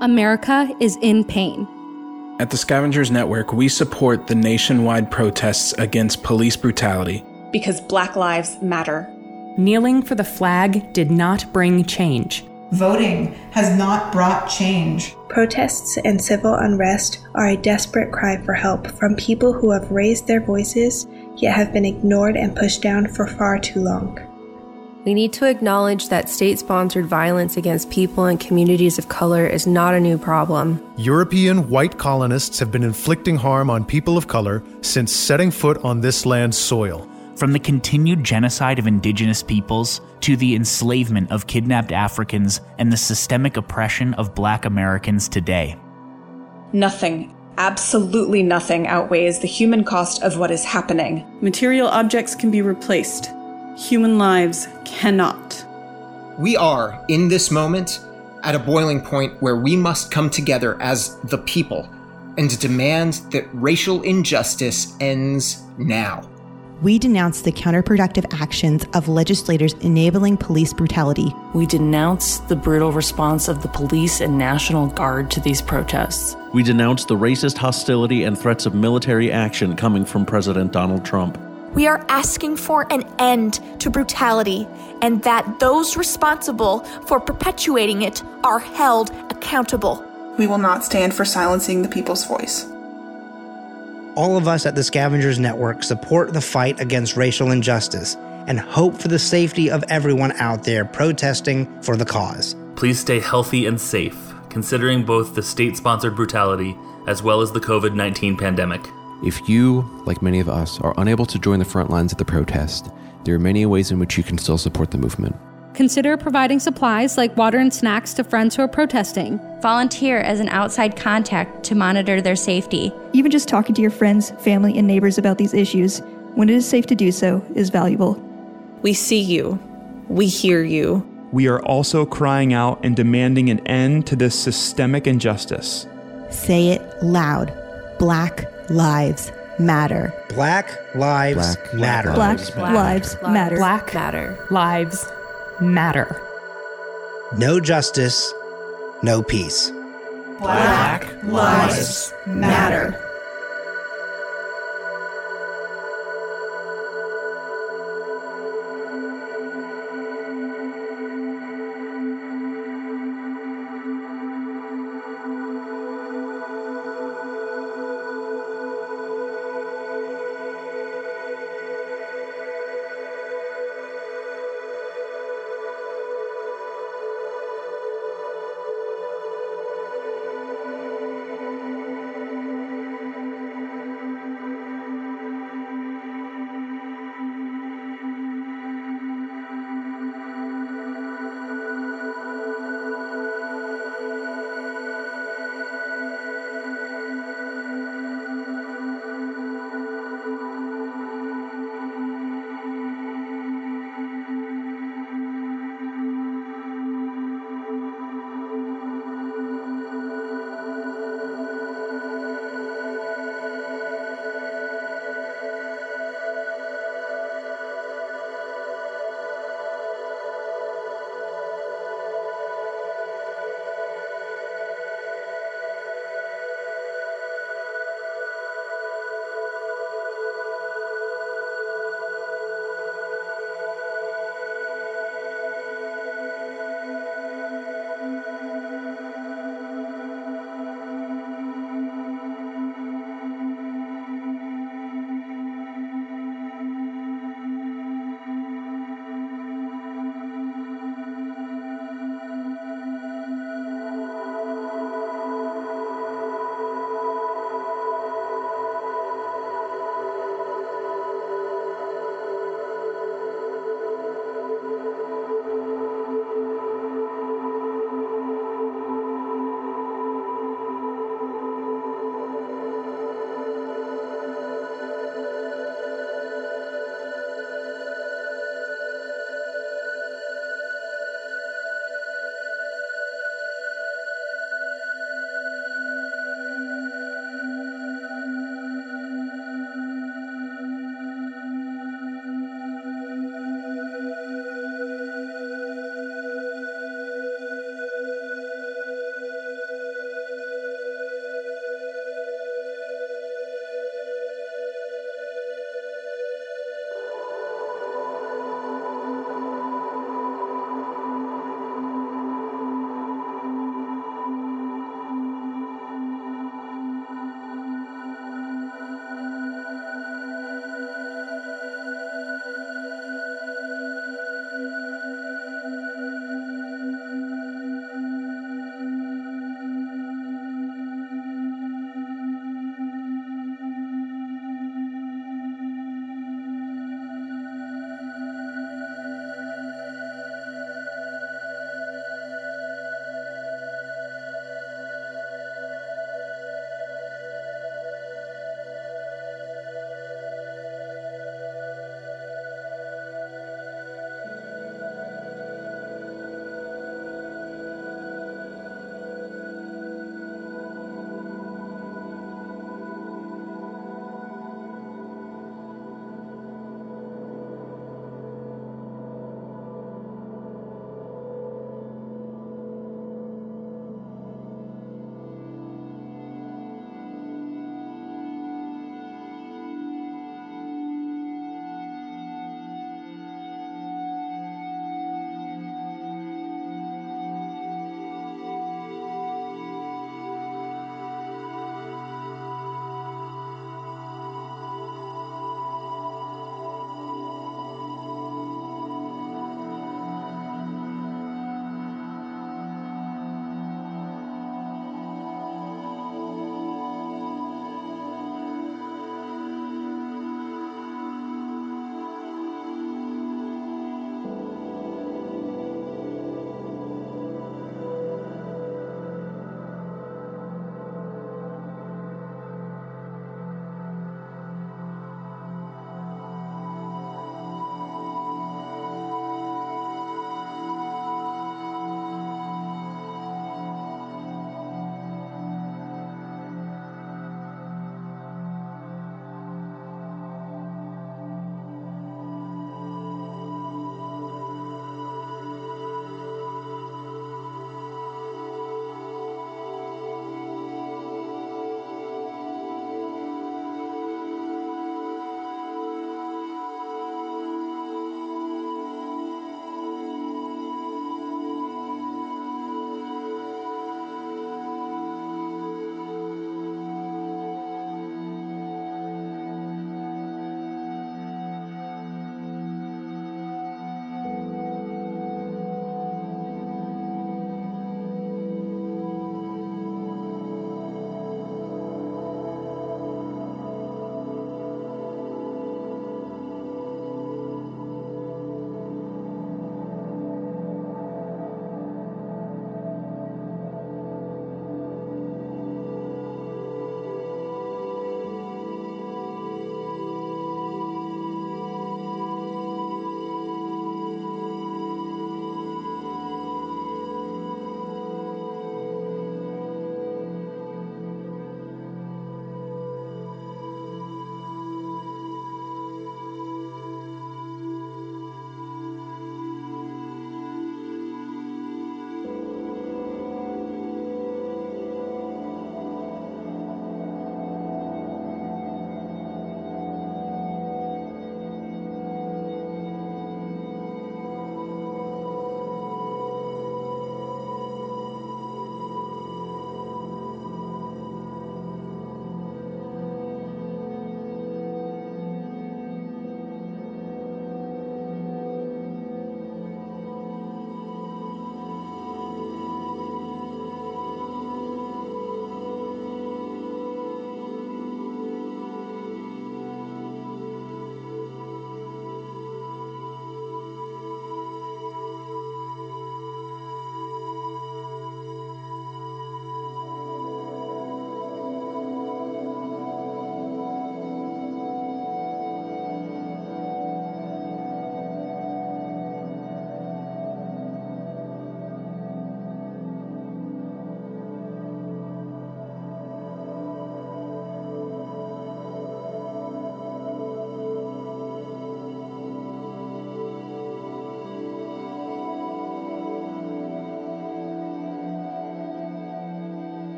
America is in pain. At the Scavengers Network, we support the nationwide protests against police brutality. Because Black Lives Matter. Kneeling for the flag did not bring change. Voting has not brought change. Protests and civil unrest are a desperate cry for help from people who have raised their voices yet have been ignored and pushed down for far too long. We need to acknowledge that state sponsored violence against people and communities of color is not a new problem. European white colonists have been inflicting harm on people of color since setting foot on this land's soil. From the continued genocide of indigenous peoples to the enslavement of kidnapped Africans and the systemic oppression of black Americans today. Nothing, absolutely nothing outweighs the human cost of what is happening. Material objects can be replaced, human lives cannot. We are, in this moment, at a boiling point where we must come together as the people and demand that racial injustice ends now we denounce the counterproductive actions of legislators enabling police brutality. We denounce the brutal response of the police and National Guard to these protests. We denounce the racist hostility and threats of military action coming from President Donald Trump. We are asking for an end to brutality and that those responsible for perpetuating it are held accountable. We will not stand for silencing the people's voice all of us at the Scavengers Network support the fight against racial injustice and hope for the safety of everyone out there protesting for the cause. Please stay healthy and safe, considering both the state sponsored brutality as well as the COVID 19 pandemic. If you, like many of us, are unable to join the front lines of the protest, there are many ways in which you can still support the movement. Consider providing supplies like water and snacks to friends who are protesting. Volunteer as an outside contact to monitor their safety. Even just talking to your friends, family, and neighbors about these issues, when it is safe to do so, is valuable. We see you. We hear you. We are also crying out and demanding an end to this systemic injustice. Say it loud. Black lives matter. Black lives Black matter. Black, Black lives matter. Black matter. Lives matter. No justice, no peace. Black lives matter.